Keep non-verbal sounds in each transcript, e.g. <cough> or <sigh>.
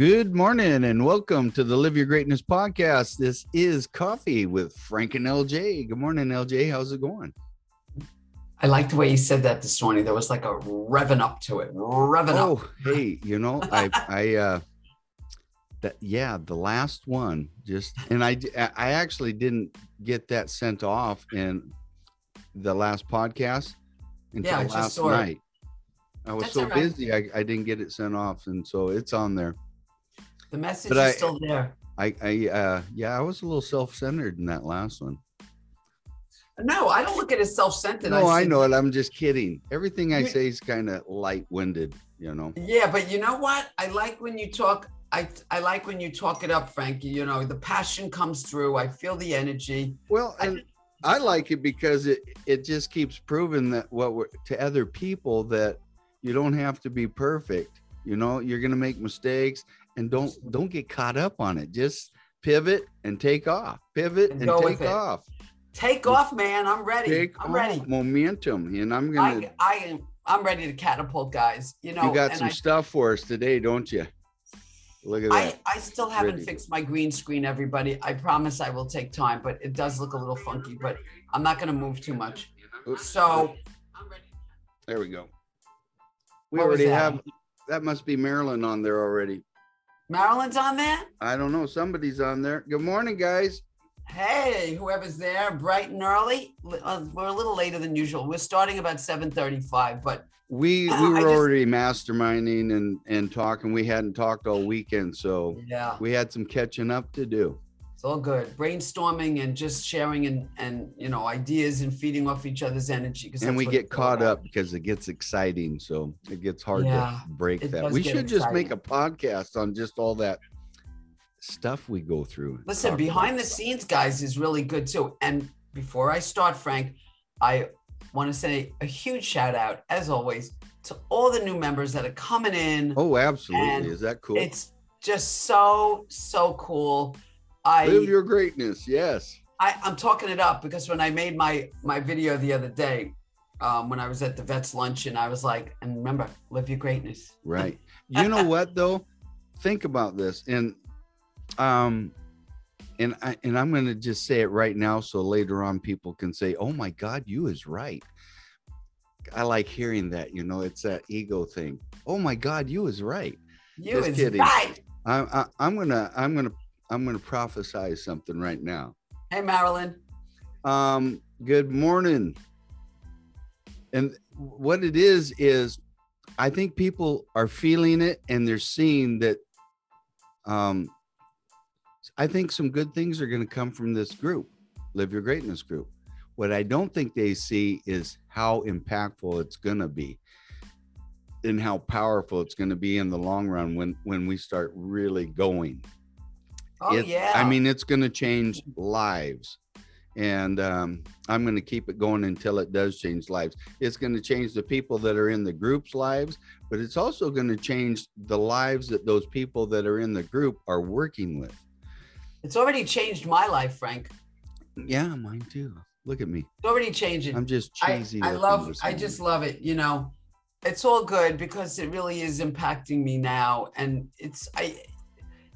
Good morning and welcome to the Live Your Greatness podcast. This is Coffee with Frank and LJ. Good morning, LJ. How's it going? I like the way you said that this morning. There was like a revving up to it. Revving oh, up. hey, you know, I, I, uh, that yeah, the last one just, and I, I actually didn't get that sent off in the last podcast until Yeah, last it. night. I was That's so right. busy, I, I didn't get it sent off, and so it's on there. The message But is I- still there. I, I, uh, yeah, I was a little self-centered in that last one. No, I don't look at it as self-centered. No, I say- know it. I'm just kidding. Everything I say is kind of light-winded, you know. Yeah, but you know what? I like when you talk. I I like when you talk it up, Frankie. You know, the passion comes through. I feel the energy. Well, I and I like it because it it just keeps proving that what we're to other people that you don't have to be perfect. You know, you're gonna make mistakes, and don't don't get caught up on it. Just pivot and take off. Pivot And and, take off. Take off, man. I'm ready. Take I'm off ready. momentum, and I'm gonna. I I am. I'm ready to catapult, guys. You know, you got some I, stuff for us today, don't you? Look at that. I still haven't Ready. fixed my green screen, everybody. I promise I will take time, but it does look a little funky, but I'm not going to move too much. Oops. So, There we go. We already that? have. That must be Marilyn on there already. Marilyn's on there? I don't know. Somebody's on there. Good morning, guys. Hey, whoever's there, bright and early. Uh, We're a little later than usual. We're starting about 7:35, but We we <clears throat> were just- already masterminding and and talking. We hadn't talked all weekend, so yeah, we had some catching up to do. It's all good. Brainstorming and just sharing and and you know ideas and feeding off each other's energy. And we get caught up because it gets exciting, so it gets hard Yeah, to break that. We should just make a podcast on just all that stuff we go through. Listen, behind the scenes, guys, is really good too. And before I start, Frank, I want to say a huge shout out, as always, to all the new members that are coming in. Oh, absolutely. and Is that cool? It's just so so cool. I, Live your greatness. Yes. I I'm talking it up because when I made my my video the other day, um, when I was at the vets luncheon, I was like, and remember, live your greatness. Right. You know what <laughs> though? Think about this. And um and I and I'm gonna just say it right now so later on people can say, Oh my God, you is right. I like hearing that, you know, it's that ego thing. Oh my God, you is right. You Just is kidding. right. I, I I'm gonna I'm gonna I'm gonna prophesy something right now. Hey, Marilyn. Um, good morning. And what it is is I think people are feeling it and they're seeing that um I think some good things are going to come from this group, Live Your Greatness group. What I don't think they see is how impactful it's going to be and how powerful it's going to be in the long run when when we start really going Oh it- yeah. I mean, it's going to change lives. And um, I'm going to keep it going until it does change lives. It's going to change the people that are in the group's lives, but it's also going to change the lives that those people that are in the group are working with. it's already changed my life, Frank. Yeah, mine too. Look at me. It's already changing. I'm just I, cheesy. I looking love I just love it, you know. It's all good because it really is impacting me now and it's I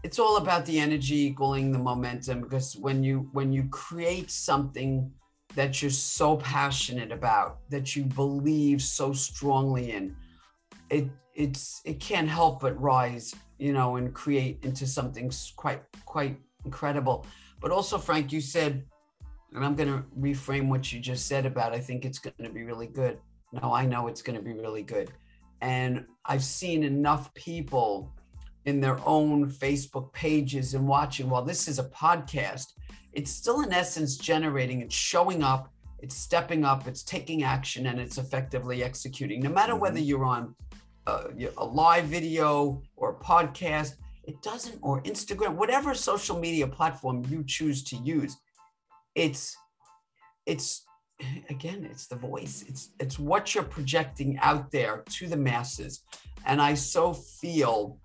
it's all about the energy equaling the momentum because when you when you create something that you're so passionate about that you believe so strongly in it it's it can't help but rise you know and create into something quite quite incredible but also frank you said and I'm going to reframe what you just said about I think it's going to be really good. No, I know it's going to be really good. And I've seen enough people in their own Facebook pages and watching, while this is a podcast, it's still in essence generating, it's showing up, it's stepping up, it's taking action, and it's effectively executing. No matter whether you're on uh, a live video or a podcast, it doesn't, or Instagram, whatever social media platform you choose to use it's it's again it's the voice. It's it's what you're projecting out there to the masses. And i so feel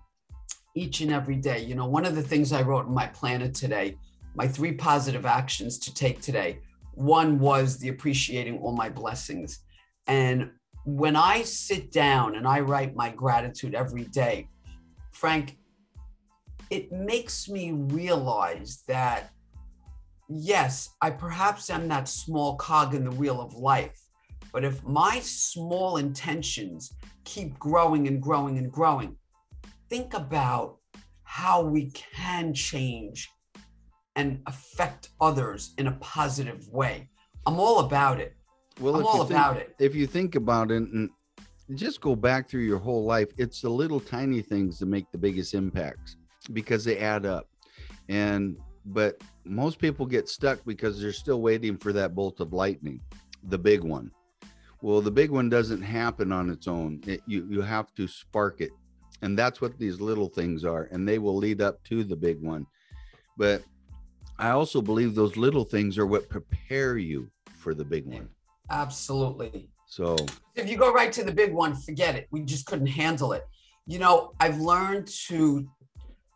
each and every day. You know one of the things i wrote in my planner today my three positive actions to take today one was the appreciating all my blessings. And when i sit down and i write my gratitude every day frank it makes me realize that yes, I perhaps am that small cog in the wheel of life, but if my small intentions keep growing and growing and growing, think about how we can change and affect others in a positive way. I'm all about it. Well, I'm all think- about it. if you think about it and just go back through your whole life, it's the little tiny things that make the biggest impacts because they add up. And but most people get stuck because they're still waiting for that bolt of lightning, the big one. Well, the big one doesn't happen on its own. It, you you have to spark it. And that's what these little things are and they will lead up to the big one. But I also believe those little things are what prepare you for the big one. Absolutely. So if you go right to the big one, forget it. We just couldn't handle it. You know, I've learned to,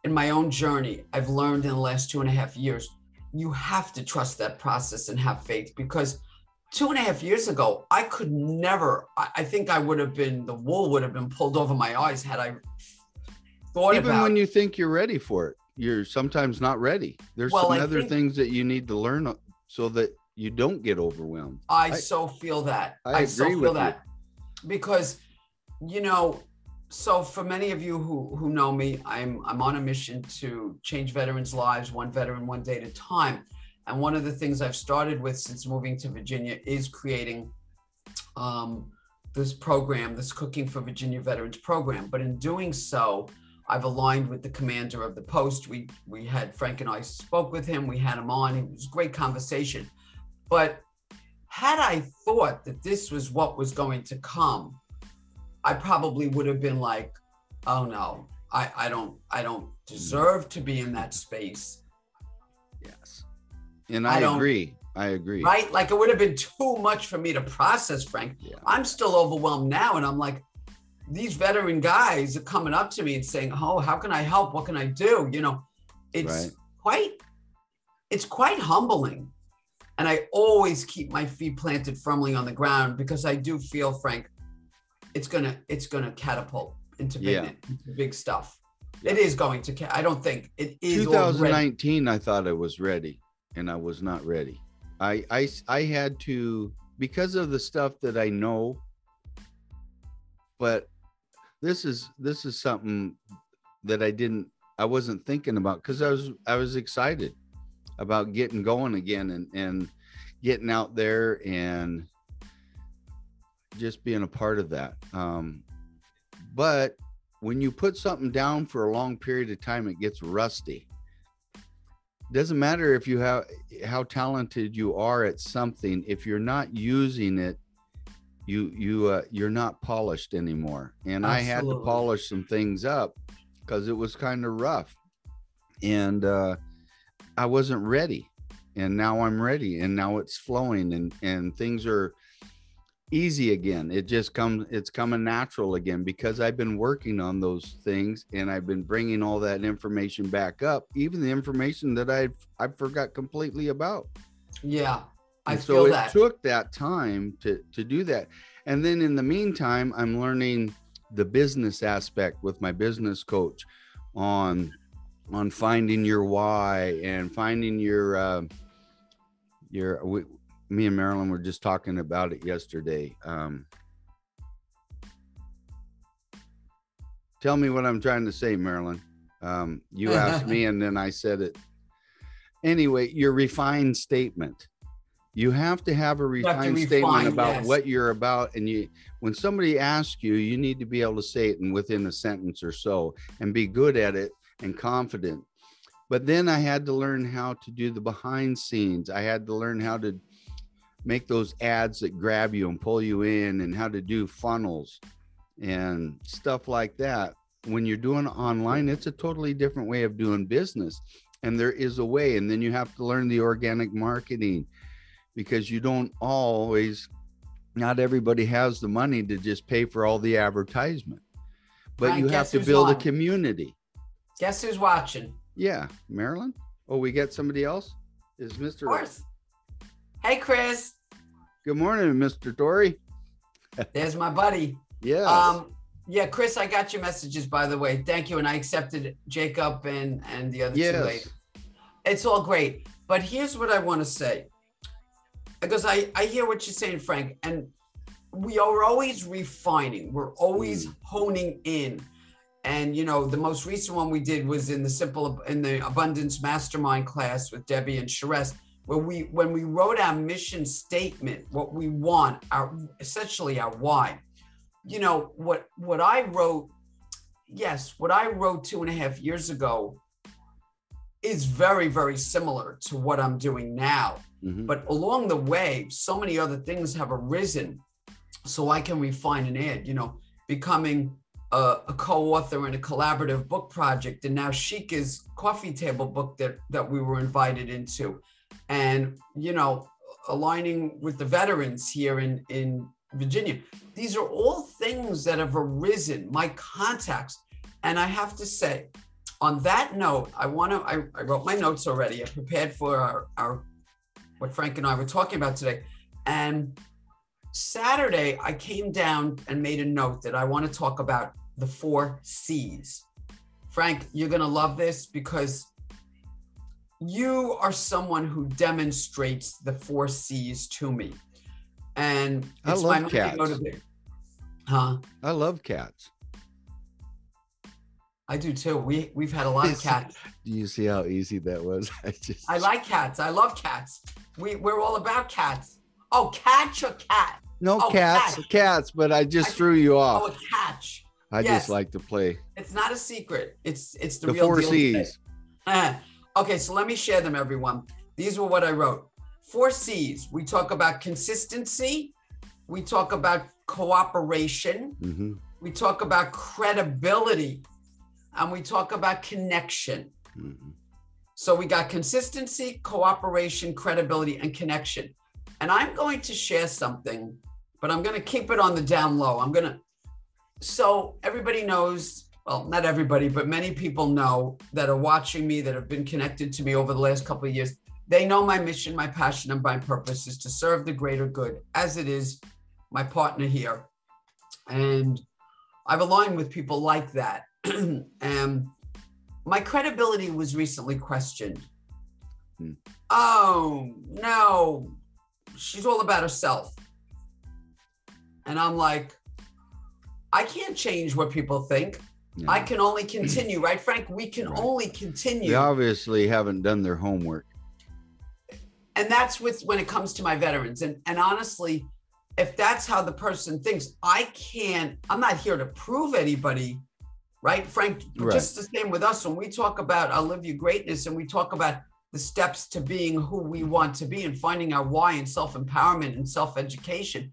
in my own journey, I've learned in the last two and a half years, you have to trust that process and have faith because two and a half years ago, I could never, I, I think I would have been, the wool would have been pulled over my eyes had I thought even about when you think you're ready for it you're sometimes not ready there's Well, some I other think- things that you need to learn uh, so that you don't get overwhelmed I, I- so feel that. I I, so feel with you. that because you know. So for many of you who who know me, I'm I'm on a mission to change veterans' lives one veteran one day at a time. And one of the things I've started with since moving to Virginia is creating um, this program, this Cooking for Virginia Veterans program. But in doing so, I've aligned with the commander of the post. We we had Frank and I spoke with him. We had him on. It was a great conversation. But had I thought that this was what was going to come, I probably would have been like, oh no, I, I don't I don't deserve to be in that space. yes and I i, agree i agree Right? Like it would have been too much for me to process, Frank. Yeah. I'm still overwhelmed now. And I'm like, these veteran guys are coming up to me and saying, Oh, how can I help? What can I do? You know, it's Right. quite it's quite humbling. And I always keep my feet planted firmly on the ground because I do feel, Frank, it's gonna it's gonna catapult into big Yeah. into big stuff. It is going to. I don't think it is. already- 2019 i thought i was ready and i was not ready. I, I, I had to because of the stuff that i know but this is this is something that i didn't i wasn't thinking about because i was i was excited about getting going again and and getting out there and just being a part of that. Um but when you put something down for a long period of time it gets rusty doesn't matter if you have how talented you are at something if you're not using it you you uh, you're not polished anymore. And i had to polish some things up because it was kind of rough. And uh i wasn't ready. And now i'm ready and now it's flowing and and things are easy again. It just comes it's coming natural again because i've been working on those things and i've been bringing all that information back up even the information that i i forgot completely about. Yeah, I and feel so it that. took that time to to do that. And then in the meantime i'm learning the business aspect with my business coach on on finding your why and finding your uh, your me and marilyn were just talking about it yesterday um tell me what i'm trying to say marilyn. Um you asked me <laughs> and then i said it. Anyway your refined statement. You have to have a refined statement about yes. what you're about and you when somebody asks you you need to be able to say it in within a sentence or so and be good at it and confident. But then i had to learn how to do the behind scenes. I had to learn how to make those ads that grab you and pull you in and how to do funnels and stuff like that when you're doing online it's a totally different way of doing business and there is a way and then you have to learn the organic marketing because you don't always not everybody has the money to just pay for all the advertisement but Right, you have to build a community Guess who's watching? yeah marilyn oh we got somebody else is Of mr course. Hey, Chris. good morning mr Tory. There's my buddy. Yeah. Um, Yeah, Chris, I got your messages by the way. Thank you, and I accepted Jacob and and the other two Yes. ladies. It's all great, but here's what I want to say, because I I hear what you're saying, Frank, and we are always refining. We're always honing in, and you know the most recent one we did was in the simple in the abundance mastermind class with Debbie and Sherez, where we when we wrote our mission statement, what we want, our essentially our why. You know what what i wrote yes what i wrote two and a half years ago is very very similar to what i'm doing now. Mhm. but along the way so many other things have arisen so i can refine and add you know becoming a, a co-author in a collaborative book project. And now Sheikah's coffee table book that that we were invited into and you know aligning with the veterans here in in virginia. These are all things that have arisen my contacts. And i have to say on that note i want to I, I wrote my notes already. I prepared for our, our what frank and i were talking about today. And saturday i came down and made a note that i want to talk about the four c's. Frank you're going to love this because you are someone who demonstrates the four c's to me and I love my cats. Huh? I love cats. I do too. We we've had a lot of <laughs> cats. <laughs> Do you see how easy that was? <laughs> I just I like cats. I love cats. We we're all about cats. Oh, catch a cat? no oh, cats, cat. cats, but I just I- threw you Oh, off. a catch. I yes. just like to play It's not a secret. It's it's the, the real four deal. C's. Eh. Okay, so let me share them, everyone. These were what I wrote. Four C's. We talk about consistency. We talk about cooperation. hmm We talk about credibility, and we talk about connection. hmm So we got consistency, cooperation, credibility, and connection. And I'm going to share something, but I'm going to keep it on the down low. I'm going to. So everybody knows, well, not everybody, but many people know that are watching me that have been connected to me over the last couple of years. They know my mission, my passion, and my purpose is to serve the greater good, as it is my partner here. And I've aligned with people like that. and <clears throat> my credibility was recently questioned. Hmm. Oh, no, she's all about herself. And I'm like, I can't change what people think. I can only <clears throat> continue, right, Frank? We can Right. only continue. They obviously haven't done their homework. and that's with when it comes to my veterans and and honestly if that's how the person thinks i can't i'm not here to prove anybody right frank Right. just the same with us when we talk about i'll live you greatness and we talk about the steps to being who we want to be and finding our why and self-empowerment and self-education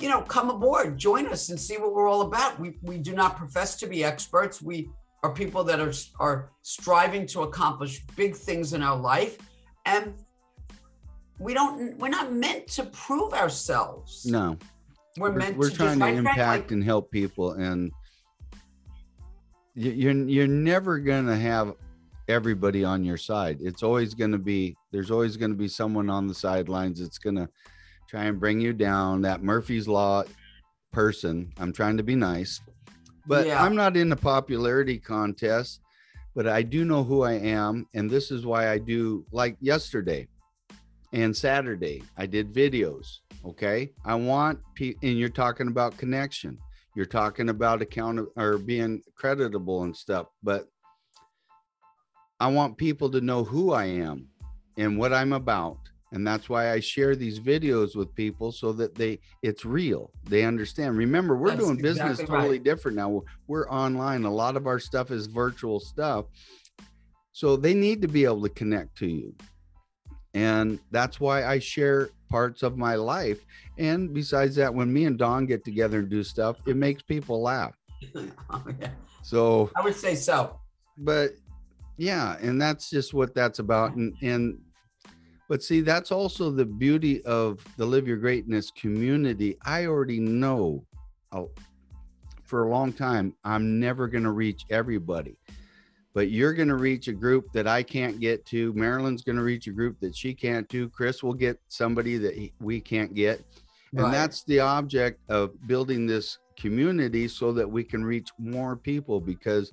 you know come aboard join us and see what we're all about. We we do not profess to be experts. We are people that are are striving to accomplish big things in our life. And we don't we're not meant to prove ourselves. No, we're we're, meant we're to trying just, to right, impact and help people, and you- you're you're never gonna have everybody on your side. It's always gonna be there's always gonna be someone on the sidelines. That's gonna try and bring you down. That Murphy's Law person. I'm trying to be nice, but Yeah. I'm not in a popularity contest. But I do know who I am, and this is why I do like yesterday and Saturday. I did videos. Okay, I want pe- and you're talking about connection. You're talking about account or being creditable and stuff, but I want people to know who I am and what I'm about. And that's why I share these videos with people so that they it's real. They understand. Remember, we're That's doing business exactly right. totally different now. We're, we're online. A lot of our stuff is virtual stuff. So they need to be able to connect to you. And that's why I share parts of my life. And besides that, when me and Don get together and do stuff, it makes people laugh. <laughs> Oh, yeah. So i would say so but yeah and that's just what that's about and and but see that's also the beauty of the live your greatness community i already know uh, for a long time i'm never going to reach everybody but you're going to reach a group that i can't get to marilyn's going to reach a group that she can't do chris will get somebody that he- we can't get And that's the object of building this community so that we can reach more people because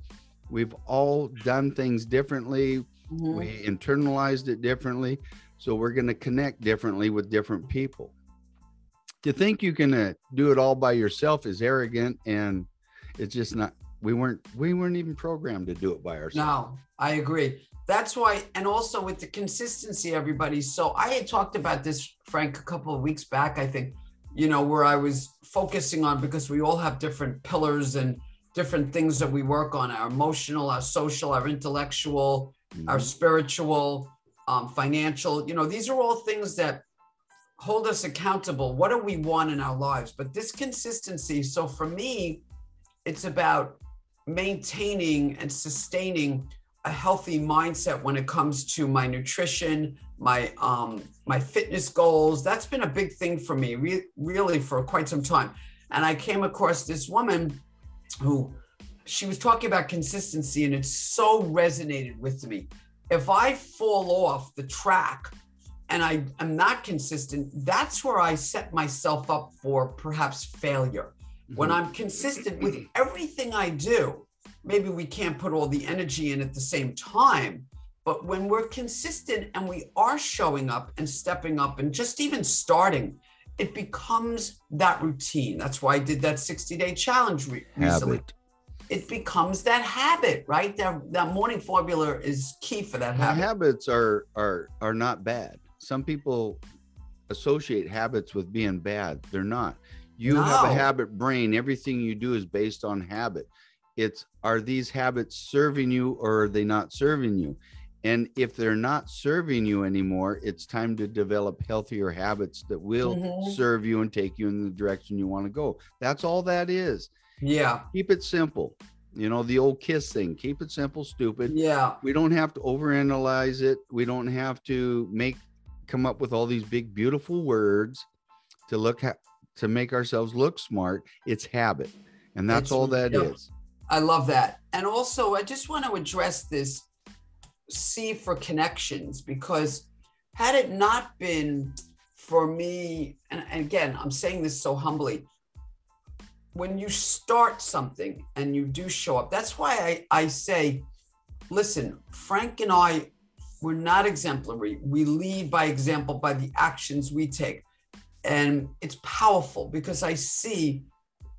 we've all done things differently. Mhm. We internalized it differently. So we're going to connect differently with different people. To think you can uh, do it all by yourself is arrogant and it's just not we weren't we weren't even programmed to do it by ourselves. No, I agree. That's why, and also with the consistency, everybody. So I had talked about this, Frank, a couple of weeks back, I think, you know, where I was focusing on because we all have different pillars and different things that we work on our emotional, our social, our intellectual, our Mhm. spiritual, um, financial. You know, these are all things that hold us accountable. What do we want in our lives? But this consistency. So for me, it's about maintaining and sustaining a healthy mindset when it comes to my nutrition, my um, my fitness goals. That's been a big thing for me, re- really, for quite some time. And I came across this woman who she was talking about consistency, and it so resonated with me. If I fall off the track and I am not consistent, that's where I set myself up for perhaps failure. When Mhm. I'm consistent with everything I do, maybe we can't put all the energy in at the same time. But when we're consistent and we are showing up and stepping up and just even starting, it becomes that routine. That's why I did that 60 day challenge re- recently. It becomes that habit, right? That, that morning formula is key for that habit. habits are are are not bad. Some people associate habits with being bad. They're not. You have a habit brain. Everything you do is based on habit. It's are these habits serving you or are they not serving you? And if they're not serving you anymore, it's time to develop healthier habits that will Mhm. serve you and take you in the direction you want to go. That's all that is. Yeah. Keep it simple. You know, the old kiss thing. Keep it simple, stupid Yeah. we don't have to overanalyze it we don't have to make come up with all these big beautiful words to look ha- to make ourselves look smart it's habit and that's It's- all that is. yep. I love that. And also, I just want to address this C for connections because had it not been for me, and again, I'm saying this so humbly, when you start something and you do show up, that's why I, I say, listen, Frank and I, we're not exemplary. We lead by example by the actions we take. And it's powerful because I see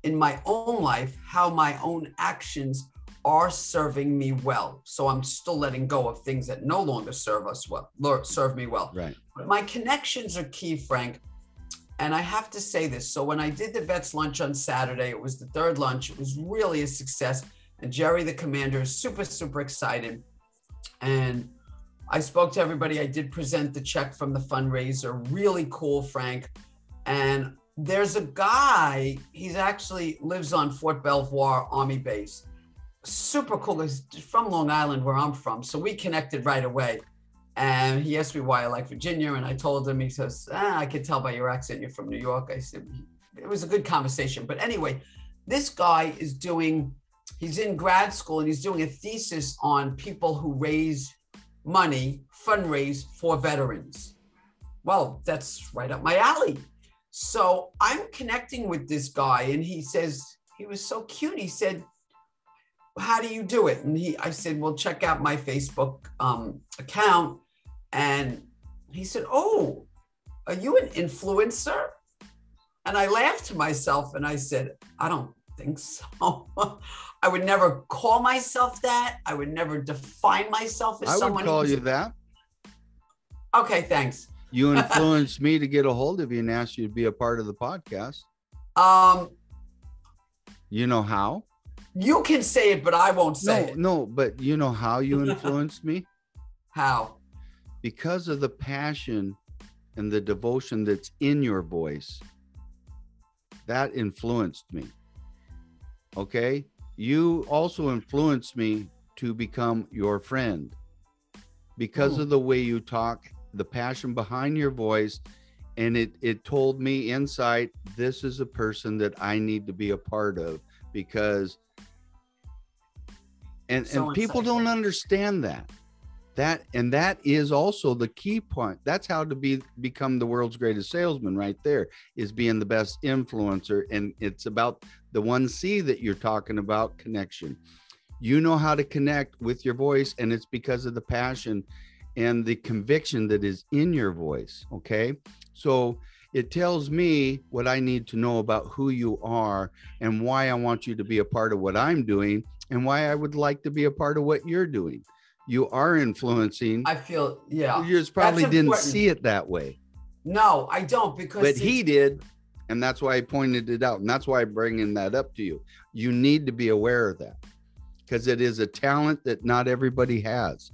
in my own life how my own actions are serving me well. So I'm still letting go of things that no longer serve us well, or serve me well. right But my connections are key, Frank. And I have to say this. So when I did the vets lunch on Saturday, it was the third lunch. It was really a success. And Jerry, the commander, is super, super excited. And I spoke to everybody. I did present the check from the fundraiser. Really cool, Frank. And there's a guy, he's actually lives on Fort Belvoir Army Base. Super cool. He's from Long Island, where I'm from. So we connected right away. And he asked me why I like Virginia. And I told him, he says, ah, I could tell by your accent you're from New York. I said, it was a good conversation. But anyway, this guy is doing, he's in grad school and he's doing a thesis on people who raise money, fundraise for veterans. Well, that's right up my alley. So I'm connecting with this guy, and he says, he was so cute. He said, how do you do it? And he, I said, well, check out my Facebook um, account. And he said, oh, are you an influencer? And I laughed to myself and I said, I don't think so. <laughs> I would never call myself that. I would never define myself as someone i would call you that Okay, thanks. you <laughs> influenced me to get a hold of you and ask you to be a part of the podcast Um, you know how you can say it, but I won't say no it. no but you know how you <laughs> influenced me How? because of the passion and the devotion that's in your voice that influenced me okay you also influenced me to become your friend because Ooh. of the way you talk the passion behind your voice and it it told me inside this is a person that i need to be a part of because and So and people don't understand that. That and that is also the key point. That's how to be become the world's greatest salesman right there is being the best influencer. And it's about the one c that you're talking about connection. You know how to connect with your voice and it's because of the passion and the conviction that is in your voice okay? So it tells me what i need to know about who you are and why i want you to be a part of what i'm doing and why i would like to be a part of what you're doing you are influencing. I feel yeah. You just probably didn't important. see it that way. No, I don't because But he did, and that's why I pointed it out. And that's why I'm bringing that up to you. You need to be aware of that because it is a talent that not everybody has.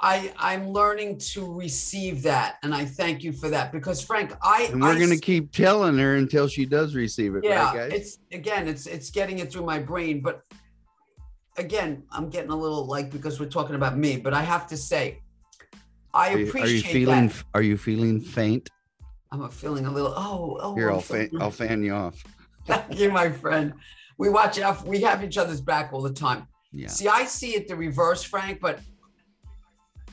I I'm learning to receive that, and I thank you for that because Frank, I and we're gonna keep telling her until she does receive it. Yeah, right, it's again, it's it's getting it through my brain, but again, I'm getting a little like because we're talking about me, but I have to say, I are you, appreciate. Are you feeling? That. Are you feeling faint? I'm feeling a little. Oh, oh. Here, I'll fan. I'll fan you off. Thank you, my friend. We watch out. We have each other's back all the time. Yeah. See, I see it the reverse, Frank, but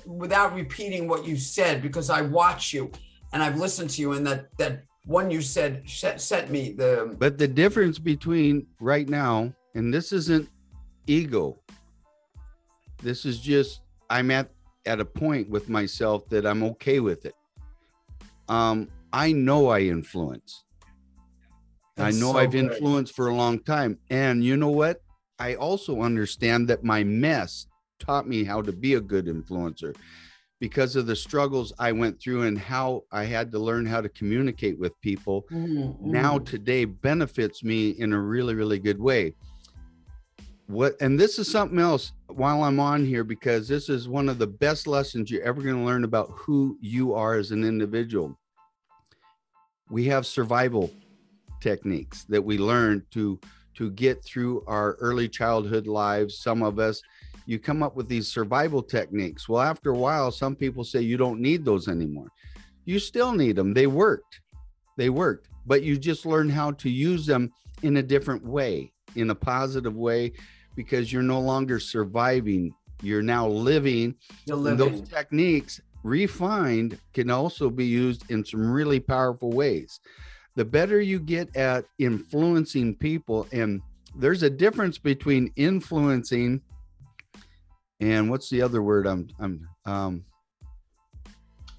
without repeating what you said, because I watch you and I've listened to you, and that that one you said sent me the. But the difference between right now, and this isn't ego. This is just I'm at at a point with myself that I'm okay with it. Um, I know I influence. That's I know so I've influenced for a long time. And you know what? I also understand that my mess taught me how to be a good influencer because of the struggles I went through and how I had to learn how to communicate with people. Mm-hmm. Now, today benefits me in a really, really good way what and this is something else while i'm on here because this is one of the best lessons you're ever going to learn about who you are as an individual. We have survival techniques that we learn to to get through our early childhood lives. Some of us you come up with these survival techniques. Well after a while some people say you don't need those anymore. You still need them they worked. They worked. But you just learn how to use them in a different way in a positive way because you're no longer surviving. You're now living. You're living. Those techniques refined can also be used in some really powerful ways. The better you get at influencing people, and there's a difference between influencing and what's the other word I'm I'm um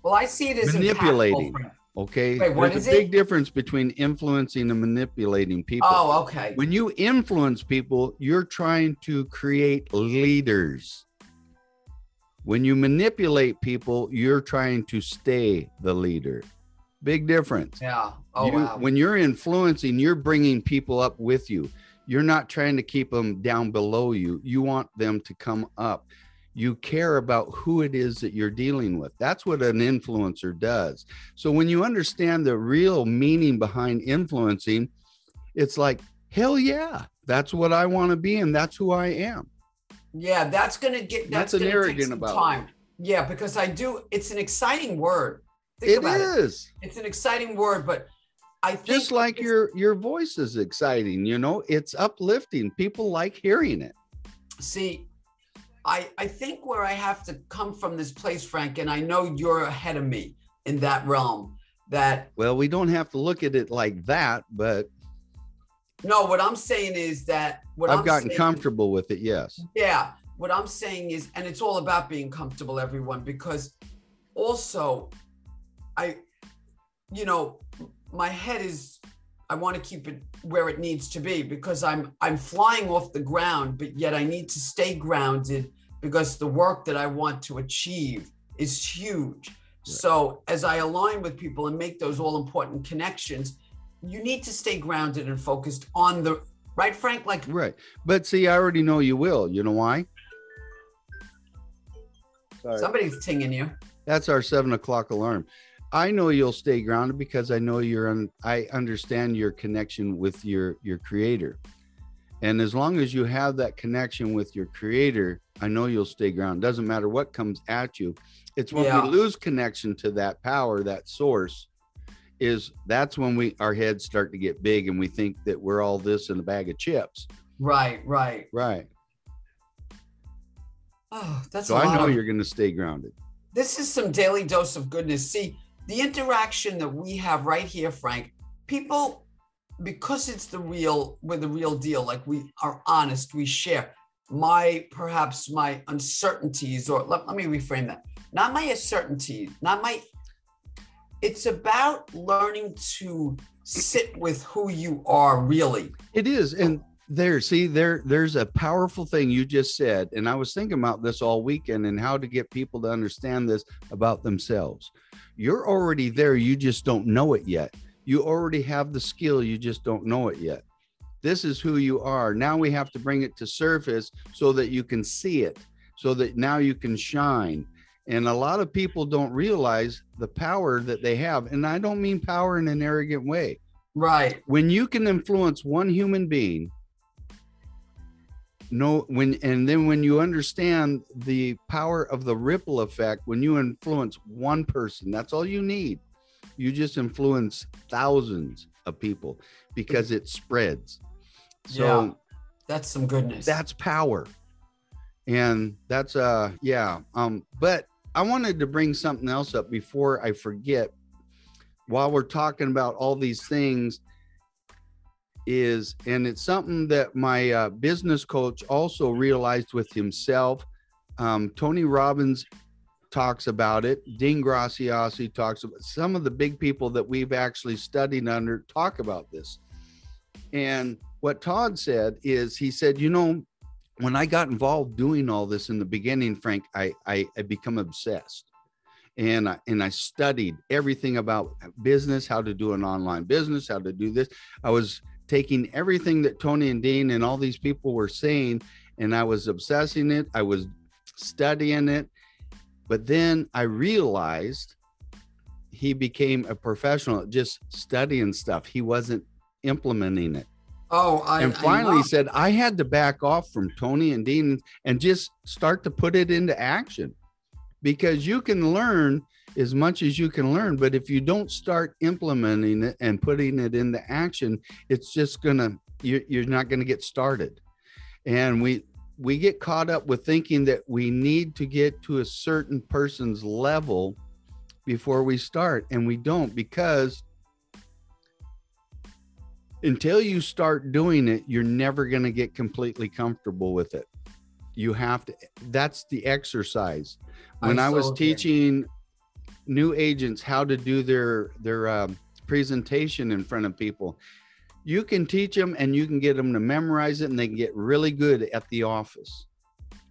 well I see it as manipulating. Okay. Wait, what There's is a big difference between influencing and manipulating people. Oh, okay. When you influence people, you're trying to create leaders. When you manipulate people, you're trying to stay the leader. Big difference. Yeah. Oh, you, wow. When you're influencing, you're bringing people up with you. You're not trying to keep them down below you. You want them to come up you care about who it is that you're dealing with. That's what an influencer does. So when you understand the real meaning behind influencing, it's like, hell yeah, that's what I want to be, and that's who I am. Yeah, that's gonna get that's, that's an arrogant about time. It. Yeah, because I do. It's an exciting word. Think it is. It. It's an exciting word, but I just like your your voice is exciting. You know, it's uplifting. People like hearing it. See, I, I think where I have to come from this place, Frank, and I know you're ahead of me in that realm. That well, we don't have to look at it like that, but no, what I'm saying is that what I've I'm gotten saying, comfortable with it. Yes. Yeah. What I'm saying is, and it's all about being comfortable, everyone, because also I, you know, my head is I want to keep it where it needs to be because I'm I'm flying off the ground, but yet I need to stay grounded because the work that I want to achieve is huge. Right. So as I align with people and make those all important connections, you need to stay grounded and focused on the right, Frank. Like right, but see, I already know you will. You know why? Sorry. Somebody's tinging you. That's our seven o'clock alarm. I know you'll stay grounded because I know you're on. I understand your connection with your your creator, and as long as you have that connection with your creator, I know you'll stay grounded. Doesn't matter what comes at you. It's when yeah. we lose connection to that power, that source, is that's when we our heads start to get big and we think that we're all this in a bag of chips. Right, right, right. Oh, that's so I know of- you're going to stay grounded. this is some daily dose of goodness. See, the interaction that we have right here, Frank, people, because it's the real, we're the real deal, like we are honest, we share my perhaps my uncertainties, or let, let me reframe that. Not my uncertainties, not my, it's about learning to sit with who you are really. It is. And there, see, there, there's a powerful thing you just said. And I was thinking about this all weekend and how to get people to understand this about themselves. You're already there, you just don't know it yet. You already have the skill, you just don't know it yet. This is who you are. Now we have to bring it to surface so that you can see it, so that now you can shine. And a lot of people don't realize the power that they have. And I don't mean power in an arrogant way Right. when you can influence one human being no when and then when you understand the power of the ripple effect when you influence one person that's all you need you just influence thousands of people because it spreads so Yeah. That's some goodness. that's power and that's uh yeah um but i wanted to bring something else up before i forget while we're talking about all these things is and it's something that my uh, business coach also realized with himself. Um, tony robbins talks about it dean graziosi talks about some of the big people that we've actually studied under talk about this. And what todd said is he said you know when I got involved doing all this in the beginning, Frank, I I, I become obsessed, and I, and I studied everything about business, how to do an online business, how to do this. I was taking everything that Tony and Dean and all these people were saying, and I was obsessing it. I was studying it, but then I realized he became a professional just studying stuff. He wasn't implementing it oh, I and finally know. said i had to back off from tony and dean and just start to put it into action because you can learn as much as you can learn but if you don't start implementing it and putting it into action it's just gonna you're, you're not gonna get started and we we get caught up with thinking that we need to get to a certain person's level before we start and we don't because until you start doing it, you're never going to get completely comfortable with it. You have to, that's the exercise. When I, was so teaching new agents how to do their, their um, presentation in front of people, you can teach them and you can get them to memorize it and they can get really good at the office.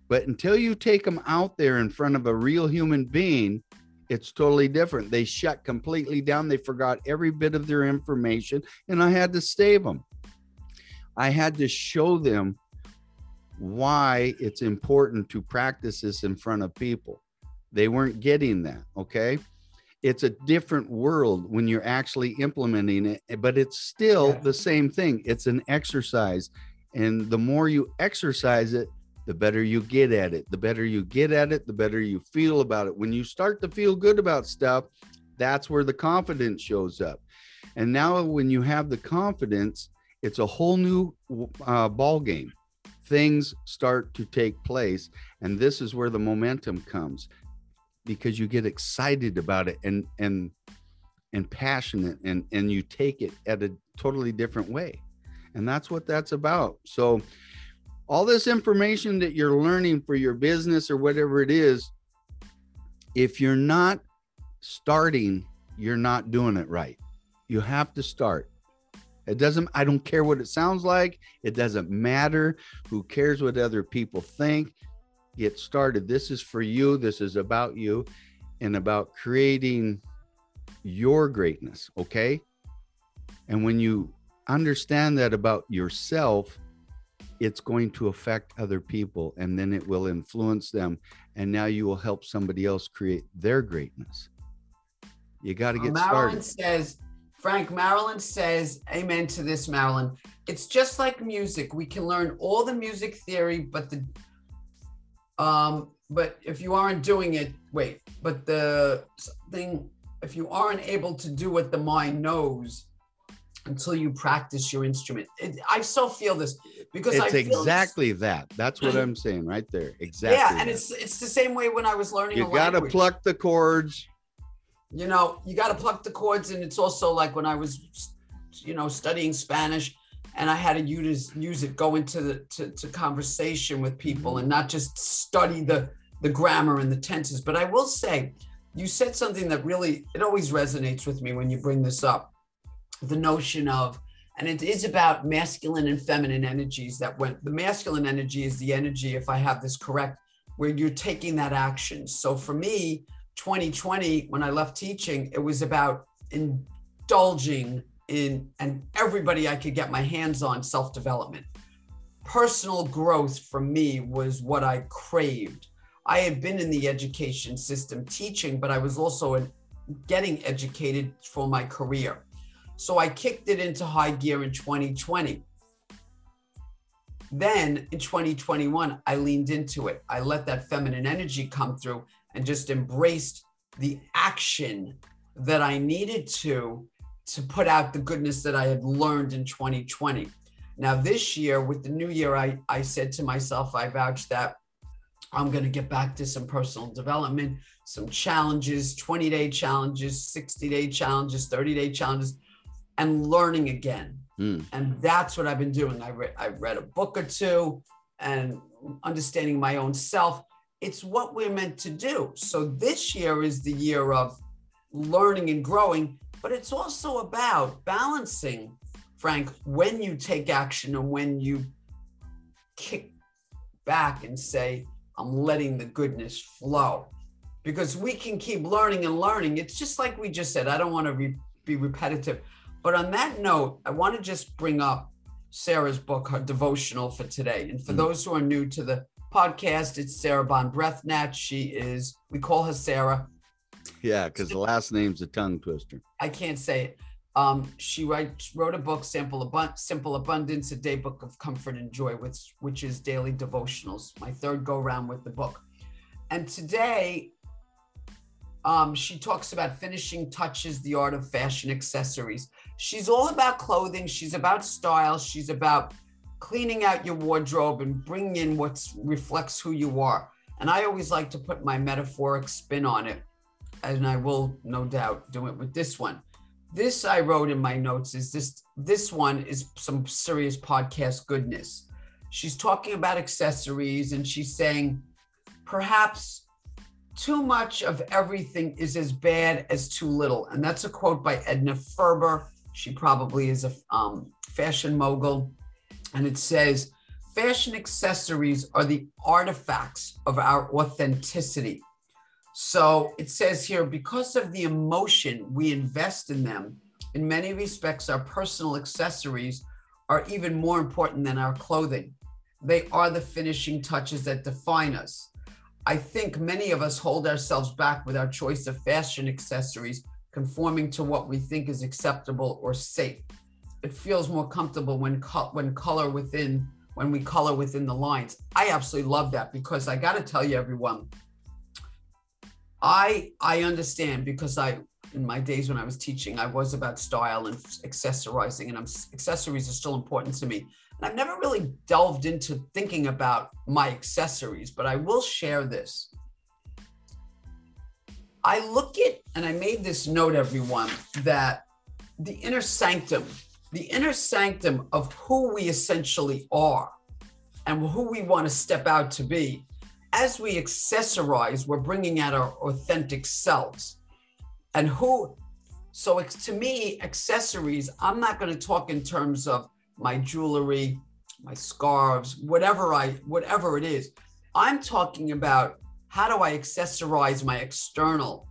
But until you take them out there in front of a real human being, it's totally different. They shut completely down. They forgot every bit of their information, and I had to save them. I had to show them why it's important to practice this in front of people. They weren't getting that. Okay. It's a different world when you're actually implementing it, but it's still Yeah. the same thing. It's an exercise. And the more you exercise it, the better you get at it. The better you get at it, the better you feel about it. When you start to feel good about stuff, that's where the confidence shows up. And now, when you have the confidence, it's a whole new uh, ball game. Things start to take place, and this is where the momentum comes because you get excited about it and and and passionate, and and you take it at a totally different way, and that's what that's about. So all this information that you're learning for your business or whatever it is, if you're not starting, you're not doing it right. You have to start. It doesn't, I don't care what it sounds like. It doesn't matter. Who cares what other people think? Get started. This is for you. This is about you and about creating your greatness. Okay. And when you understand that about yourself, it's going to affect other people and then it will influence them and now you will help somebody else create their greatness you got to get Marilyn started says, Frank, Marilyn says, amen to this, Marilyn. It's just like music. We can learn all the music theory, but the um, but if you aren't doing it, wait, but the thing, if you aren't able to do what the mind knows, until you practice your instrument. It, I so feel this because it's I feel exactly that. That's what I'm saying right there. Exactly. Yeah, and that. it's it's the same way when I was learning. you got to pluck the chords. you know you got to pluck the chords and it's also like when i was you know studying spanish and i had to use use it go into the to, to conversation with people and not just study the the grammar and the tenses. But i will say you said something that really it always resonates with me when you bring this up the notion of and it is about masculine and feminine energies that went the masculine energy is the energy if i have this correct where you're taking that action. So for me 2020 when i left teaching it was about indulging in and everybody i could get my hands on self-development. Personal growth for me was what i craved. I had been in the education system teaching but i was also in getting educated for my career. So i kicked it into high gear in 2020 then in 2021 i leaned into it. I let that feminine energy come through and just embraced the action that I needed to to put out the goodness that I had learned in 2020. Now this year with the new year I I said to myself I vouched that I'm going to get back to some personal development, some challenges, 20-day challenges, 60-day challenges, 30-day challenges and learning again. Mm. And that's what I've been doing. I read I read a book or two and understanding my own self it's what we're meant to do. So this year is the year of learning and growing, but it's also about balancing, Frank, when you take action and when you kick back and say, I'm letting the goodness flow. Because we can keep learning and learning. It's just like we just said, I don't want to re- be repetitive. But on that note, I want to just bring up Sarah's book, her devotional for today. And for Mm. those who are new to the podcast. It's Sarah Ban Breathnach. She is, we call her Sarah. Yeah, because the last name's a tongue twister. I can't say it. Um, she writes, wrote a book, Simple, Abun- Simple Abundance, a day book of comfort and joy, which, which is daily devotionals, my third go round with the book. And today, um, she talks about finishing touches, the art of fashion accessories. She's all about clothing. She's about style. She's about cleaning out your wardrobe and bringing in what reflects who you are. And I always like to put my metaphoric spin on it, and I will no doubt do it with this one. This I wrote in my notes is this this one is some serious podcast goodness. She's talking about accessories and she's saying perhaps too much of everything is as bad as too little. And that's a quote by Edna Ferber. She probably is a um, fashion mogul and it says fashion accessories are the artifacts of our authenticity. So it says here because of the emotion we invest in them, in many respects, our personal accessories are even more important than our clothing. They are the finishing touches that define us. I think many of us hold ourselves back with our choice of fashion accessories, conforming to what we think is acceptable or safe it feels more comfortable when co- when color within when we color within the lines. I absolutely love that because I got to tell you, everyone, I I understand because I in my days when I was teaching, I was about style and accessorizing, and I'm, accessories are still important to me. And I've never really delved into thinking about my accessories, but I will share this. I look at, and I made this note, everyone, that the inner sanctum the inner sanctum of who we essentially are and who we want to step out to be, as we accessorize, we're bringing out our authentic selves. And who, so it's, to me, accessories, I'm not going to talk in terms of my jewelry, my scarves, whatever I, whatever it is. I'm talking about how do I accessorize my external,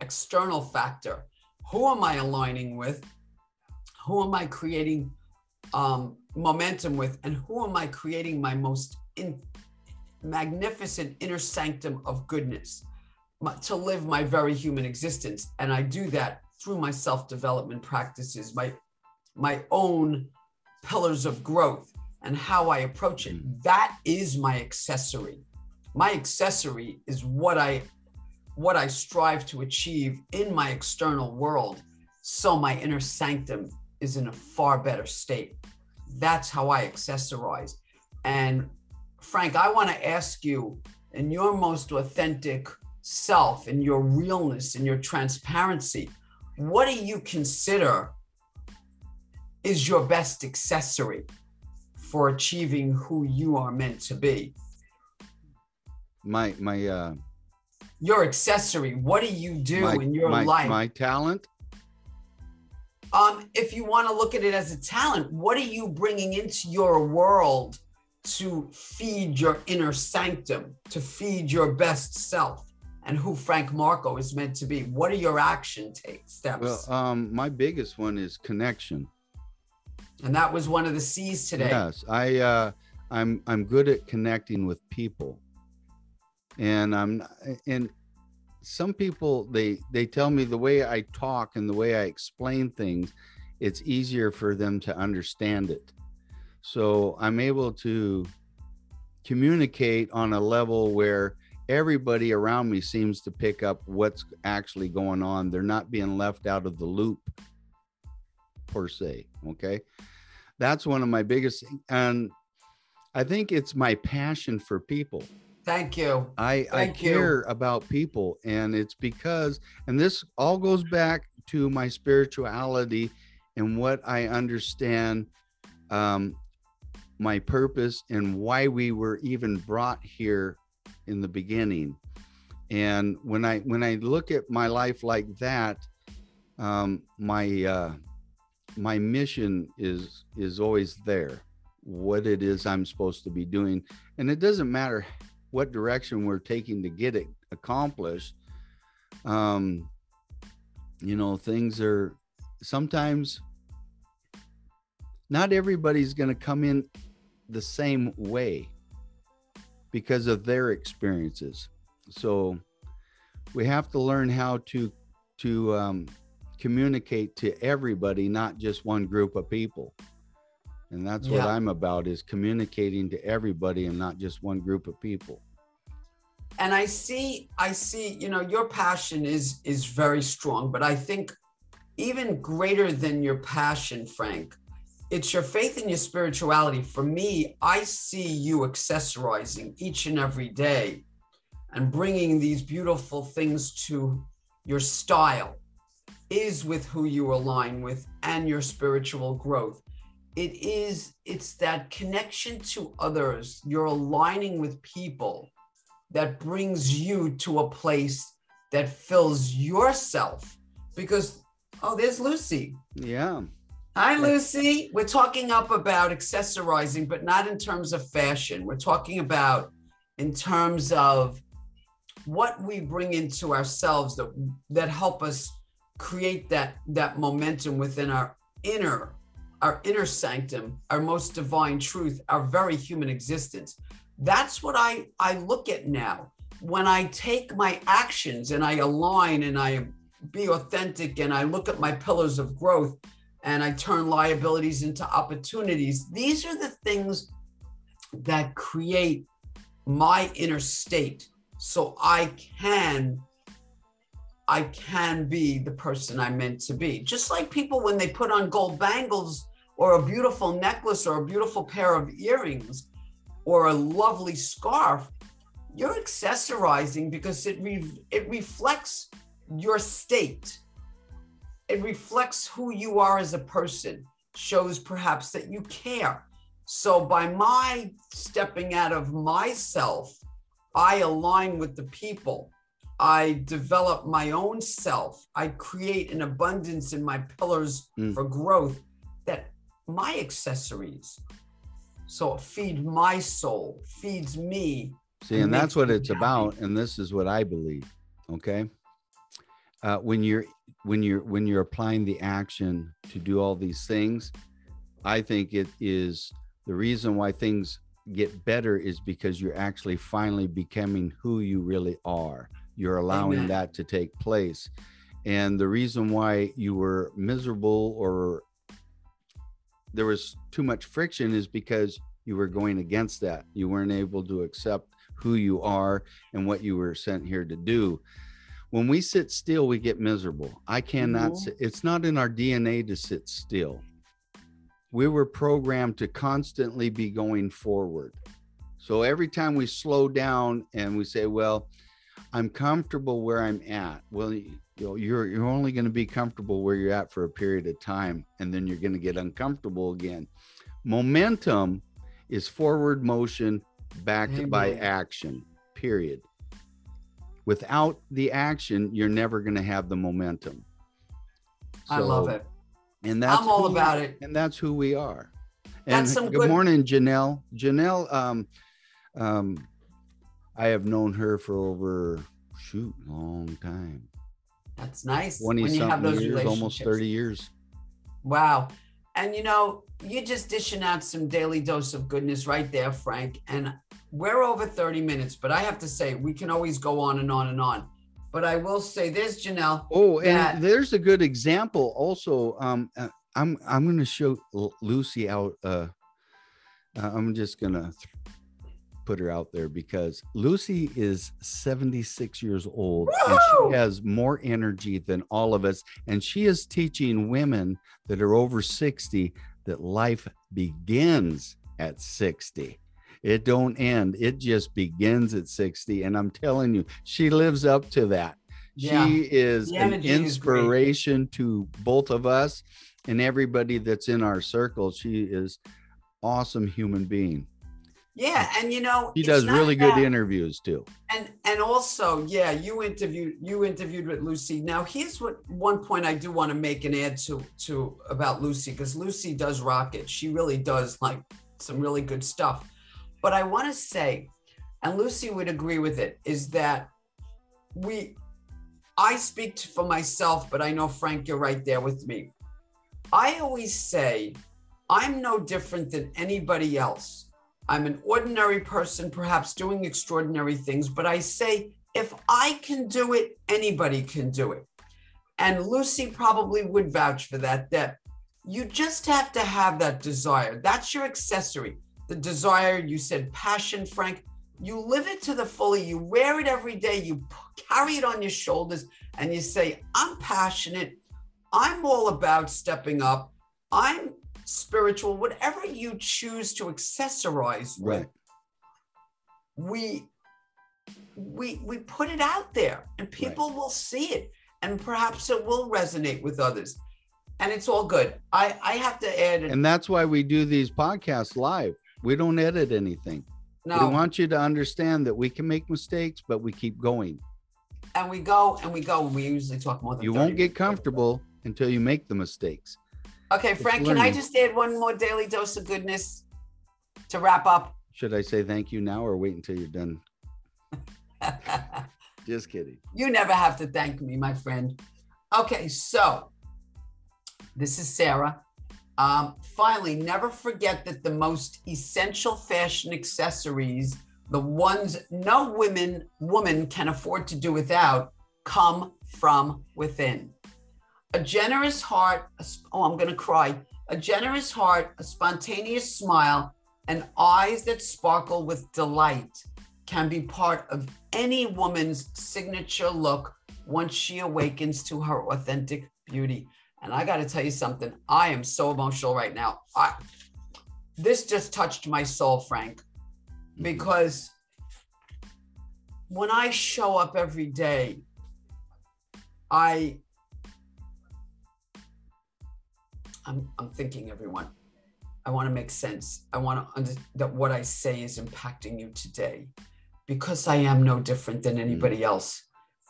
external factor? Who am I aligning with? who am I creating um, momentum with, and who am I creating my most in, magnificent inner sanctum of goodness my, to live my very human existence? And I do that through my self development practices, my my own pillars of growth, and how I approach it. Mm-hmm. That is my accessory. My accessory is what I what I strive to achieve in my external world, so my inner sanctum is in a far better state. That's how I accessorize. And Frank, I want to ask you in your most authentic self, in your realness, in your transparency, what do you consider is your best accessory for achieving who you are meant to be? My my uh Your accessory. What do you do my, in your my, life? my talent. um, if you want to look at it as a talent, what are you bringing into your world to feed your inner sanctum, to feed your best self, and who Frank Marco is meant to be? What are your action take steps? Well, um, my biggest one is connection. and that was one of the C's today. Yes, I uh, I'm I'm good at connecting with people, and I'm and some people they they tell me the way I talk and the way I explain things, it's easier for them to understand it. So I'm able to communicate on a level where everybody around me seems to pick up what's actually going on. They're not being left out of the loop per se. Okay. That's one of my biggest and I think it's my passion for people. Thank you. I, I Thank you. care about people and it's because and this all goes back to my spirituality and what I understand um my purpose and why we were even brought here in the beginning. And when I when I look at my life like that, um my uh my mission is is always there what it is i'm supposed to be doing and it doesn't matter what direction we're taking to get it accomplished um you know things are sometimes not everybody's going to come in the same way because of their experiences. So we have to learn how to to um, communicate to everybody not just one group of people. And that's what i'm about is communicating to everybody and not just one group of people. And i see i see you know your passion is is very strong but i think even greater than your passion frank it's your faith and your spirituality. For me i see you accessorizing each and every day and bringing these beautiful things to your style is with who you align with and your spiritual growth. It is it's that connection to others. You're aligning with people that brings you to a place that fills yourself because oh there's lucy. Yeah hi lucy. We're talking up about accessorizing but not in terms of fashion. We're talking about in terms of what we bring into ourselves that that help us create that that momentum within our inner our inner sanctum our most divine truth our very human existence. That's what i i look at now. When i take my actions and i align and i be authentic and i look at my pillars of growth and i turn liabilities into opportunities these are the things that create my inner state so i can I can be the person I'm meant to be. Just like people when they put on gold bangles or a beautiful necklace or a beautiful pair of earrings or a lovely scarf, you're accessorizing because it re- it reflects your state. It reflects who you are as a person, shows perhaps that you care. So by my stepping out of myself, I align with the people. I develop my own self. I create an abundance in my pillars Mm. for growth that my accessories. So feed my soul, feeds me. See, and that's what it's happy. about, and this is what I believe. Okay, uh, when you're when you're when you're applying the action to do all these things, I think it is the reason why things get better is because you're actually finally becoming who you really are. You're allowing Amen. that to take place, and the reason why you were miserable or there was too much friction is because you were going against that. You weren't able to accept who you are and what you were sent here to do. When we sit still, we get miserable. I cannot Mhm. sit, it's not in our DNA to sit still. we were programmed to constantly be going forward. So every time we slow down and we say, well, I'm comfortable where I'm at. Well, you know, you're you're only going to be comfortable where you're at for a period of time and then you're going to get uncomfortable again. Momentum is forward motion backed Amen. by action. Period. Without the action, you're never going to have the momentum. I love it. And that's I'm all who- about it. and that's who we are. And That's some good, good- morning, Janelle. Janelle, um, um, I have known her for over shoot long time, That's nice. twenty when you have something those years, almost thirty years. Wow. And you know, you're just dishing out some daily dose of goodness right there, Frank. And we're over 30 minutes, but I have to say, we can always go on and on and on. But I will say this, Janelle. Oh, and there's a good example. Also, um, uh, I'm I'm going to show Lucy out. Uh, uh, I'm just going to put her out there because Lucy is 76 years old and she has more energy than all of us. And she is teaching women that are over 60 that life begins at 60. It don't end. It just begins at 60. And I'm telling you, she lives up to that. Yeah. She is an inspiration to both of us and everybody that's in our circle. She is awesome human being. Yeah. And you know, She it's does really good interviews too. and and also yeah you interviewed you interviewed with lucy now here's what one point i do want to make and add to to about lucy because lucy does rock it she really does like some really good stuff but i want to say and lucy would agree with it is that we i speak for myself but i know frank you're right there with me i always say i'm no different than anybody else I'm an ordinary person, perhaps doing extraordinary things, but I say, if I can do it, anybody can do it. And Lucy probably would vouch for that, that you just have to have that desire. That's your accessory. The desire, you said passion, Frank. You live it to the fully. You wear it every day. You carry it on your shoulders and you say, I'm passionate. I'm all about stepping up. I'm spiritual, whatever you choose to accessorize with, Right. we we we put it out there and people will see it and perhaps it will resonate with others. And it's all good. I I have to add an, And that's why we do these podcasts live. We don't edit anything. no, We want you to understand that we can make mistakes, but we keep going. and we go and we go and we usually talk more than You won't get comfortable until you make the mistakes. Okay, Frank, can I just add one more daily dose of goodness to wrap up? Should I say thank you now or wait until you're done? <laughs> Just kidding. You never have to thank me, my friend. Okay, so this is Sarah. Um, finally, never forget that the most essential fashion accessories, the ones no women woman can afford to do without, come from within. A generous heart, a oh, I'm gonna cry. A generous heart, a spontaneous smile, and eyes that sparkle with delight can be part of any woman's signature look once she awakens to her authentic beauty. And I got to tell you something, I am so emotional right now. I, this just touched my soul, Frank, mm-hmm. because when I show up every day, I I'm, I'm thinking everyone. I want to make sense. I want to that what I say is impacting you today because I am no different than anybody mm-hmm. else.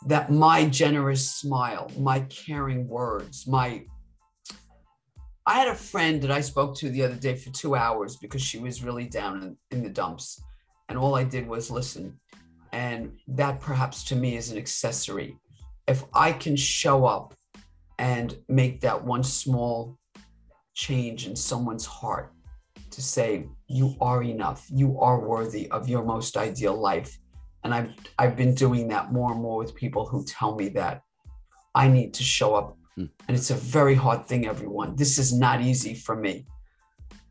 That my generous smile, my caring words, my I had a friend that I spoke to the other day for two hours because she was really down in, in the dumps. And all I did was listen. And that perhaps to me is an accessory. If I can show up and make that one small change in someone's heart to say, you are enough, you are worthy of your most ideal life. And I've I've been doing that more and more with people who tell me that I need to show up. Hmm. And it's a very hard thing, everyone. This is not easy for me.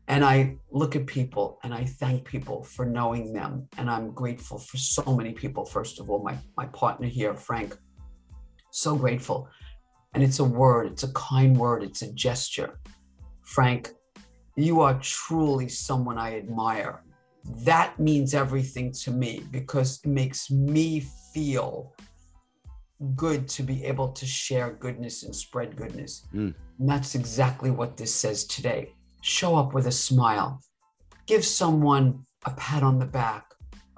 And I look at people and I thank people for knowing them. And I'm grateful for so many people. First of all, my, my partner here, Frank, so grateful. And it's a word, it's a kind word, it's a gesture. Frank, you are truly someone I admire. That means everything to me because it makes me feel good to be able to share goodness and spread goodness. Mm. And that's exactly what this says today. Show up with a smile, give someone a pat on the back,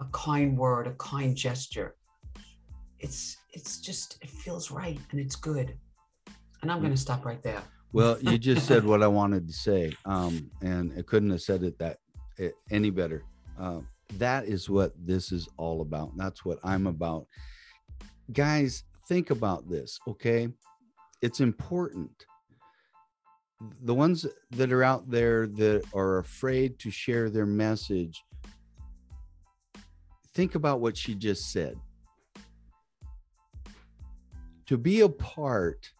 a kind word, a kind gesture. It's it's just it feels right and it's good. And I'm going to stop right there. Well, you just said <laughs> what I wanted to say, um, and I couldn't have said it that it, any better. Uh, that is what this is all about. That's what I'm about. Guys, think about this, okay? It's important. The ones that are out there that are afraid to share their message, think about what she just said. To be a part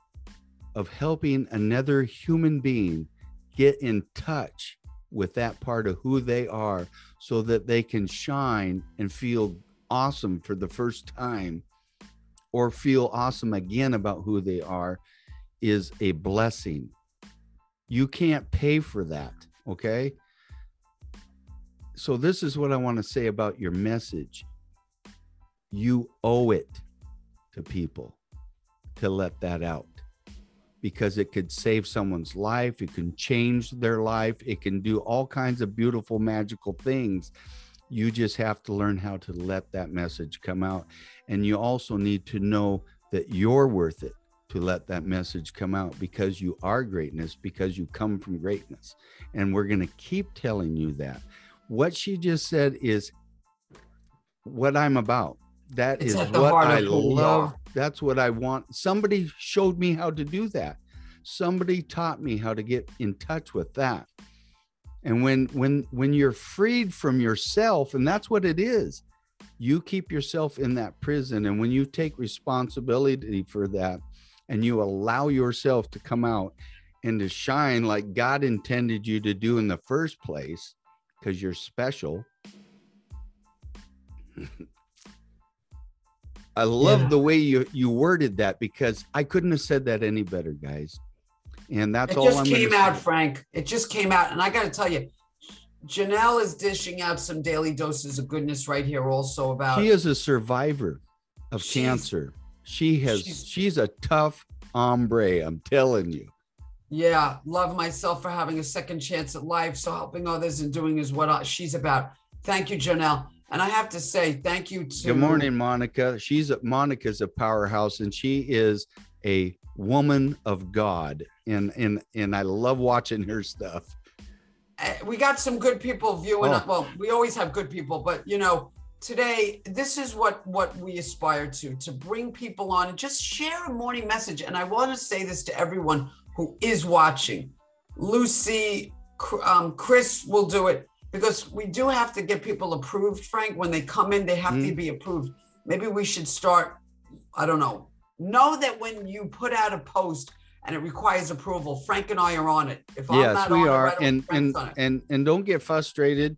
of helping another human being get in touch with that part of who they are so that they can shine and feel awesome for the first time or feel awesome again about who they are is a blessing. You can't pay for that. Okay. So, this is what I want to say about your message. You owe it to people to let that out because it could save someone's life. It can change their life. It can do all kinds of beautiful, magical things. You just have to learn how to let that message come out. And you also need to know that you're worth it to let that message come out because you are greatness, because you come from greatness. And we're going to keep telling you that. What she just said is what I'm about. That It's is what I love. That's what I want. Somebody showed me how to do that. Somebody taught me how to get in touch with that. And when when when you're freed from yourself, and that's what it is, you keep yourself in that prison. And when you take responsibility for that and you allow yourself to come out and to shine like God intended you to do in the first place, because you're special. I love Yeah. the way you you worded that because I couldn't have said that any better, guys. And that's it all just I'm came out, say. Frank. It just came out. And I got to tell you, Janelle is dishing out some daily doses of goodness right here, also about. She is a survivor of She's- cancer. She has she's- she's a tough hombre, I'm telling you. Yeah, love myself for having a second chance at life. So helping others and doing is what she's about. Thank you, Janelle. And I have to say, thank you to. Good morning, Monica. She's a Monica's a powerhouse and she is a woman of God. And and and I love watching her stuff. Uh, we got some good people viewing. Oh. Well, we always have good people, but you know, today this is what what we aspire to to bring people on and just share a morning message. And I want to say this to everyone who is watching. Lucy, um, Chris will do it because we do have to get people approved. Frank, when they come in, they have to Mhm. be approved. Maybe we should start. I don't know. Know that when you put out a post and it requires approval, Frank and I are on it. If I'm yes, not we on it, are. right and and on it. and and don't get frustrated.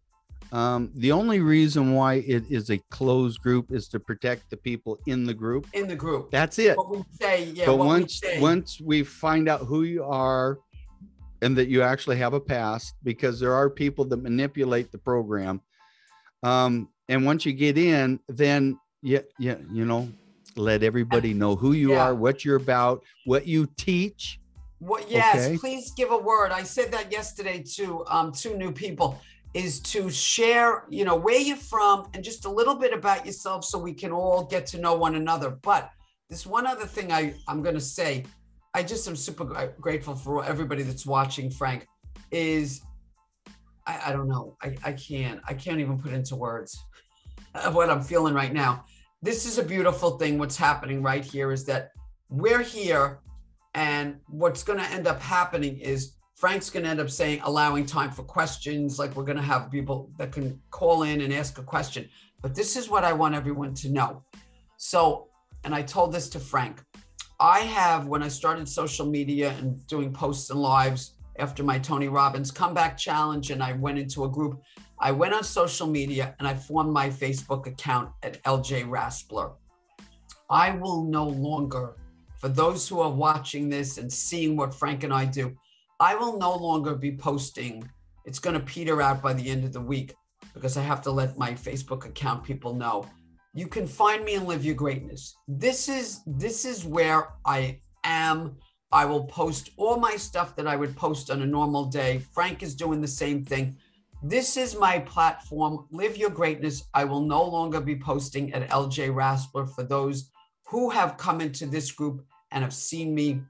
Um, the only reason why it is a closed group is to protect the people in the group. in the group. That's it. What we say, yeah. but once say. once we find out who you are and that you actually have a past because there are people that manipulate the program um and once you get in then yeah yeah you know let everybody know who you Yeah. are what you're about what you teach What, yes, Okay. please give a word. I said that yesterday to um, two new people is to share, you know, where you're from and just a little bit about yourself so we can all get to know one another. But this one other thing I, I'm going to say, I just am super grateful for everybody that's watching, Frank, is I, I don't know. I, I can't, I can't even put into words what I'm feeling right now. This is a beautiful thing. What's happening right here is that we're here and what's going to end up happening is Frank's going to end up saying, allowing time for questions. Like we're going to have people that can call in and ask a question. But this is what I want everyone to know. So, and I told this to Frank. I have, when I started social media and doing posts and lives after my Tony Robbins comeback challenge, and I went into a group, I went on social media and I formed my Facebook account at LJ Raspler. I will no longer for those who are watching this and seeing what Frank and I do, I will no longer be posting it's going to peter out by the end of the week because I have to let my Facebook account people know. You can find me and live your greatness. This is this is where I am. I will post all my stuff that I would post on a normal day. Frank is doing the same thing. This is my platform. Live your greatness. I will no longer be posting at LJ Raspler for those who have come into this group and have seen me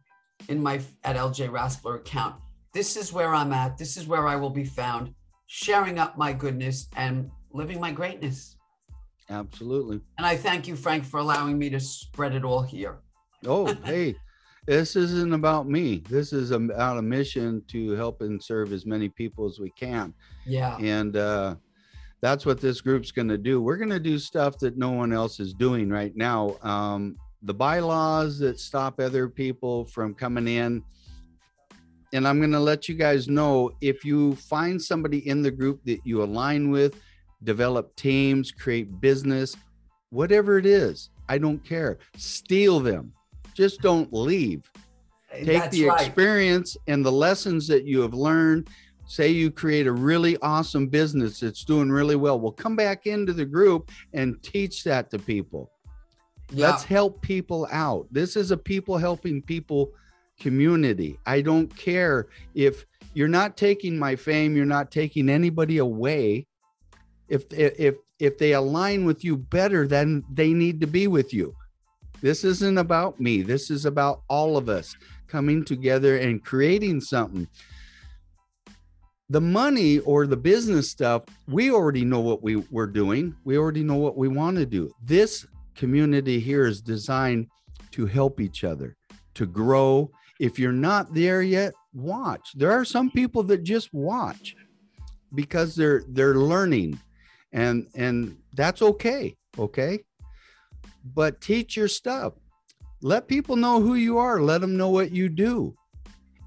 in my at LJ Raspler account. This is where I'm at. This is where I will be found, sharing up my goodness and living my greatness. Absolutely. And I thank you, Frank, for allowing me to spread it all here. Oh, <laughs> hey, this isn't about me. This is about a mission to help and serve as many people as we can. Yeah. And uh, that's what this group's going to do. We're going to do stuff that no one else is doing right now. Um, the bylaws that stop other people from coming in. And I'm going to let you guys know if you find somebody in the group that you align with, develop teams, create business, whatever it is, I don't care. Steal them. Just don't leave. Take That's the right. experience and the lessons that you have learned. Say you create a really awesome business that's doing really well. Well, come back into the group and teach that to people. Yeah. Let's help people out. This is a people helping people community. I don't care if you're not taking my fame, you're not taking anybody away. If if if they align with you better, then they need to be with you. This isn't about me. This is about all of us coming together and creating something. The money or the business stuff, we already know what we, we're doing. We already know what we want to do. This community here is designed to help each other, to grow. If you're not there yet, watch. There are some people that just watch because they're they're learning and and that's okay, okay? But teach your stuff. Let people know who you are, let them know what you do.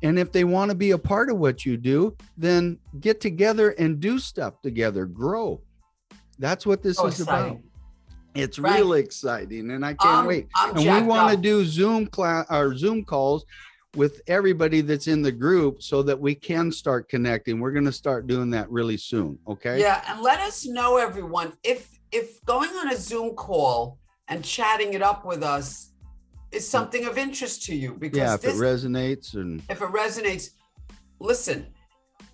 And if they want to be a part of what you do, then get together and do stuff together, grow. That's what this So is about. It's Right. really exciting, and I can't I'm- wait. I'm and we want to do Zoom class or Zoom calls with everybody that's in the group so that we can start connecting. We're going to start doing that really soon. Okay. Yeah, and let us know, everyone, if if going on a Zoom call and chatting it up with us is mm. something of interest to you. Because Yeah. If this, it resonates and if it resonates, listen,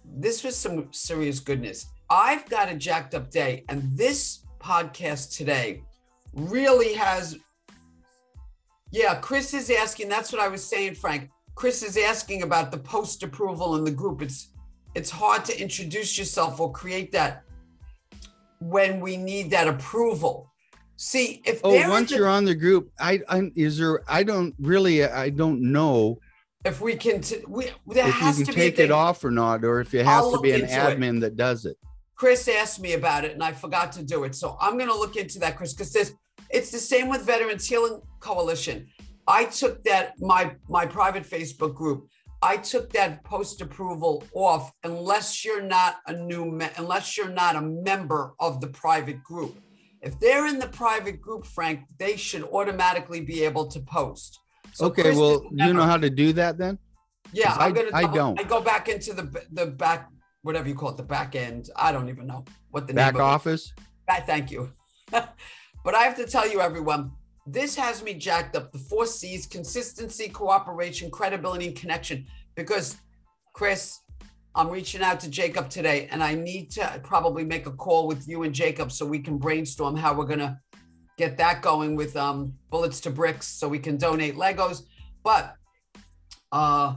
this was some serious goodness. I've got a jacked up day, and this podcast today really has. Yeah, Chris is asking. That's what I was saying, Frank. Chris is asking about the post approval in the group. It's it's hard to introduce yourself or create that when we need that approval. See, if oh, once you're on the group, I, I is there. I don't really. I don't know if we can, t- we there if you has can to be take it off or not, or if it I'll has to be an into it. admin that does it. Chris asked me about it and I forgot to do it. So I'm going to look into that, Chris, because it's the same with Veterans Healing Coalition. I took that my my private Facebook group. I took that post approval off unless you're not a new me- unless you're not a member of the private group. If they're in the private group, Frank, they should automatically be able to post. So okay. Chris Well, a you know how to do that then? Yeah, I'm I- gonna. I don't. I go back into the the back, whatever you call it, the back end. I don't even know what the Back name of it. office. I thank you. <laughs> but I have to tell you, everyone, this has me jacked up. The four C's: consistency, cooperation, credibility, and connection. Because, Chris, I'm reaching out to Jacob today, and I need to probably make a call with you and Jacob so we can brainstorm how we're gonna get that going with um, bullets to bricks, so we can donate Legos. But uh,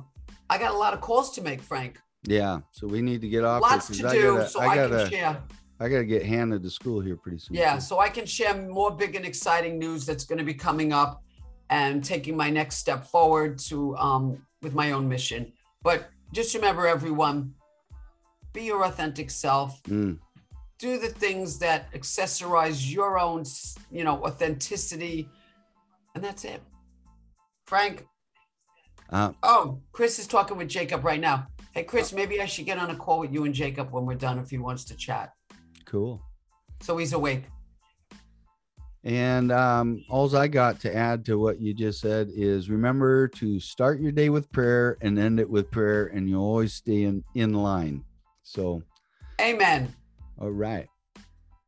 I got a lot of calls to make, Frank. Yeah. So we need to get off. Lots this to do, I gotta, so I I, gotta, can share. I gotta get Hannah to school here pretty soon. Yeah, so I can share more big and exciting news that's going to be coming up and taking my next step forward to um, with my own mission. But just remember, everyone, be your authentic self. Mm, Do the things that accessorize your own, you know, authenticity, and that's it. Frank. uh, Oh, Chris is talking with Jacob right now. Hey, Chris, maybe I should get on a call with you and Jacob when we're done if he wants to chat. Cool. So he's awake. And um, all I got to add to what you just said is remember to start your day with prayer and end it with prayer, and you always stay in, in line. So Amen. All right.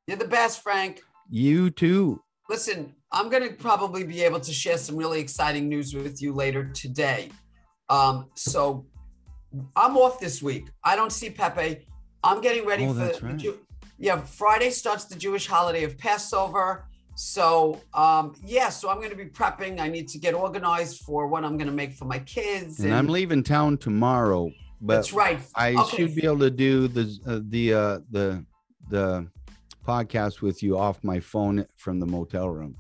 You're the best, Frank. You too. Listen, I'm going to probably be able to share some really exciting news with you later today. Um, so I'm off this week. I don't see Pepe. I'm getting ready Oh, for right. Yeah. Friday starts the Jewish holiday of Passover. So um, yeah, so I'm going to be prepping. I need to get organized for what I'm going to make for my kids. And I'm leaving town tomorrow, but that's right. I Okay. should be able to do the uh, the uh, the the podcast with you off my phone from the motel room.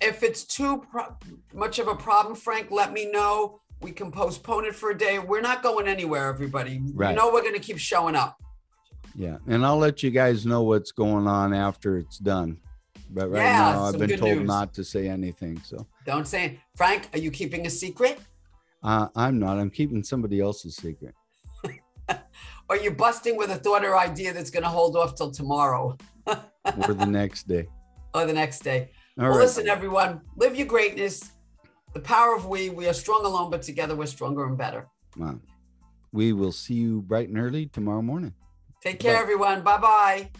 If it's too pro- much of a problem, Frank, let me know. We can postpone it for a day. We're not going anywhere, everybody. Right. You know we're going to keep showing up. Yeah, and I'll let you guys know what's going on after it's done. But right Yeah, now, I've been told news. not to say anything. So Don't say it. Frank, are you keeping a secret? uh, I'm not. I'm keeping somebody else's secret. <laughs> are you busting with a thought or idea that's going to hold off till tomorrow <laughs> or the next day. or the next day? All well, right. listen, everyone, live your greatness. The power of we. We are strong alone, but together we're stronger and better. Wow. We will see you bright and early tomorrow morning. Take care, Bye. everyone. Bye bye.